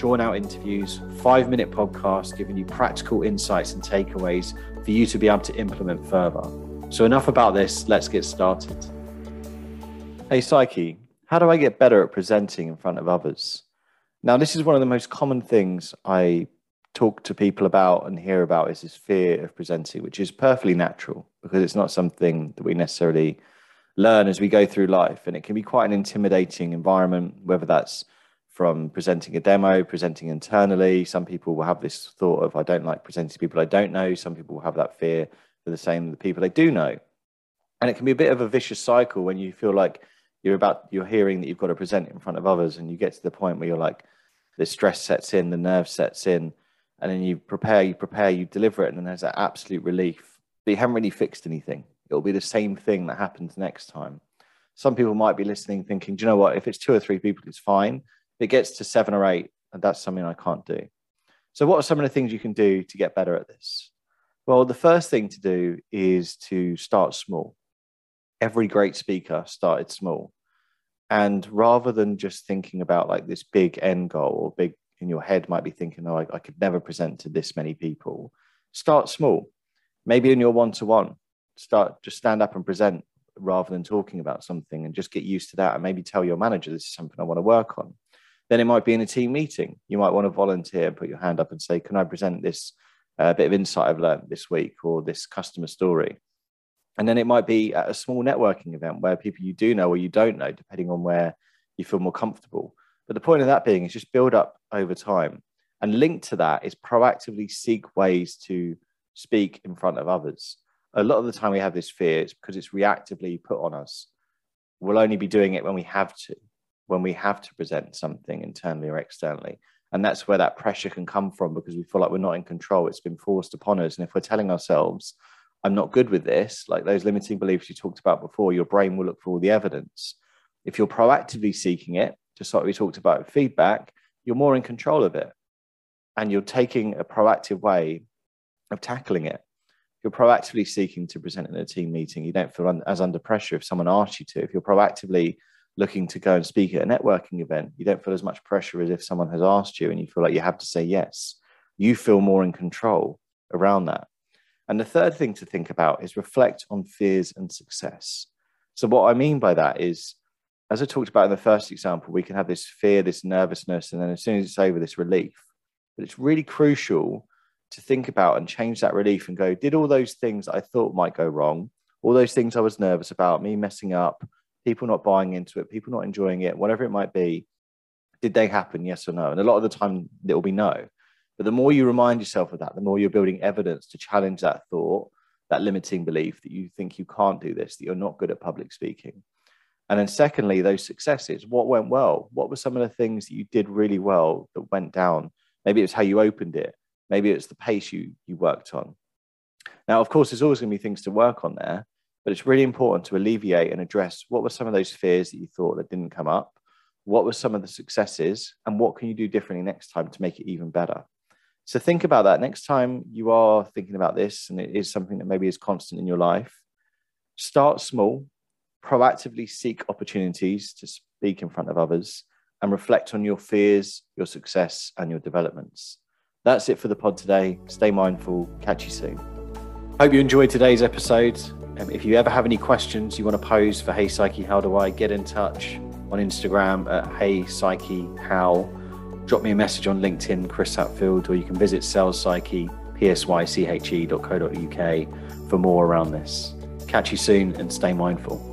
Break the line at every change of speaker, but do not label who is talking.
drawn out interviews, five minute podcasts giving you practical insights and takeaways for you to be able to implement further. So, enough about this, let's get started. Hey, Psyche, how do I get better at presenting in front of others? Now, this is one of the most common things I talk to people about and hear about is this fear of presenting, which is perfectly natural because it's not something that we necessarily learn as we go through life. And it can be quite an intimidating environment, whether that's from presenting a demo, presenting internally. Some people will have this thought of, I don't like presenting to people I don't know. Some people will have that fear for the same the people they do know. And it can be a bit of a vicious cycle when you feel like you're about, you're hearing that you've got to present in front of others and you get to the point where you're like, the stress sets in, the nerve sets in, and then you prepare, you prepare, you deliver it, and then there's that absolute relief. But you haven't really fixed anything. It'll be the same thing that happens next time. Some people might be listening thinking, do you know what? If it's two or three people, it's fine it gets to seven or eight, and that's something I can't do. So, what are some of the things you can do to get better at this? Well, the first thing to do is to start small. Every great speaker started small. And rather than just thinking about like this big end goal or big in your head, might be thinking, oh, I, I could never present to this many people. Start small. Maybe in your one to one, start just stand up and present rather than talking about something and just get used to that. And maybe tell your manager, this is something I want to work on. Then it might be in a team meeting. You might want to volunteer and put your hand up and say, Can I present this uh, bit of insight I've learned this week or this customer story? And then it might be at a small networking event where people you do know or you don't know, depending on where you feel more comfortable. But the point of that being is just build up over time. And linked to that is proactively seek ways to speak in front of others. A lot of the time we have this fear, it's because it's reactively put on us. We'll only be doing it when we have to when we have to present something internally or externally. And that's where that pressure can come from because we feel like we're not in control. It's been forced upon us. And if we're telling ourselves, I'm not good with this, like those limiting beliefs you talked about before, your brain will look for all the evidence. If you're proactively seeking it, just like we talked about feedback, you're more in control of it. And you're taking a proactive way of tackling it. You're proactively seeking to present in a team meeting. You don't feel as under pressure if someone asks you to. If you're proactively looking to go and speak at a networking event, you don't feel as much pressure as if someone has asked you and you feel like you have to say yes. You feel more in control around that. And the third thing to think about is reflect on fears and success. So, what I mean by that is, as I talked about in the first example, we can have this fear, this nervousness, and then as soon as it's over, this relief. But it's really crucial to think about and change that relief and go, did all those things I thought might go wrong, all those things I was nervous about, me messing up, people not buying into it, people not enjoying it, whatever it might be, did they happen? Yes or no? And a lot of the time, it will be no. But the more you remind yourself of that, the more you're building evidence to challenge that thought, that limiting belief that you think you can't do this, that you're not good at public speaking. And then, secondly, those successes. What went well? What were some of the things that you did really well that went down? Maybe it's how you opened it. Maybe it's the pace you you worked on. Now, of course, there's always going to be things to work on there. But it's really important to alleviate and address what were some of those fears that you thought that didn't come up? What were some of the successes? And what can you do differently next time to make it even better? So think about that next time you are thinking about this, and it is something that maybe is constant in your life. Start small, proactively seek opportunities to speak in front of others, and reflect on your fears, your success, and your developments. That's it for the pod today. Stay mindful. Catch you soon. Hope you enjoyed today's episode. Um, if you ever have any questions you want to pose for Hey Psyche, how do I get in touch on Instagram at Hey Psyche How? Drop me a message on LinkedIn, Chris Hatfield, or you can visit Sales Psyche, psyche.co.uk for more around this. Catch you soon and stay mindful.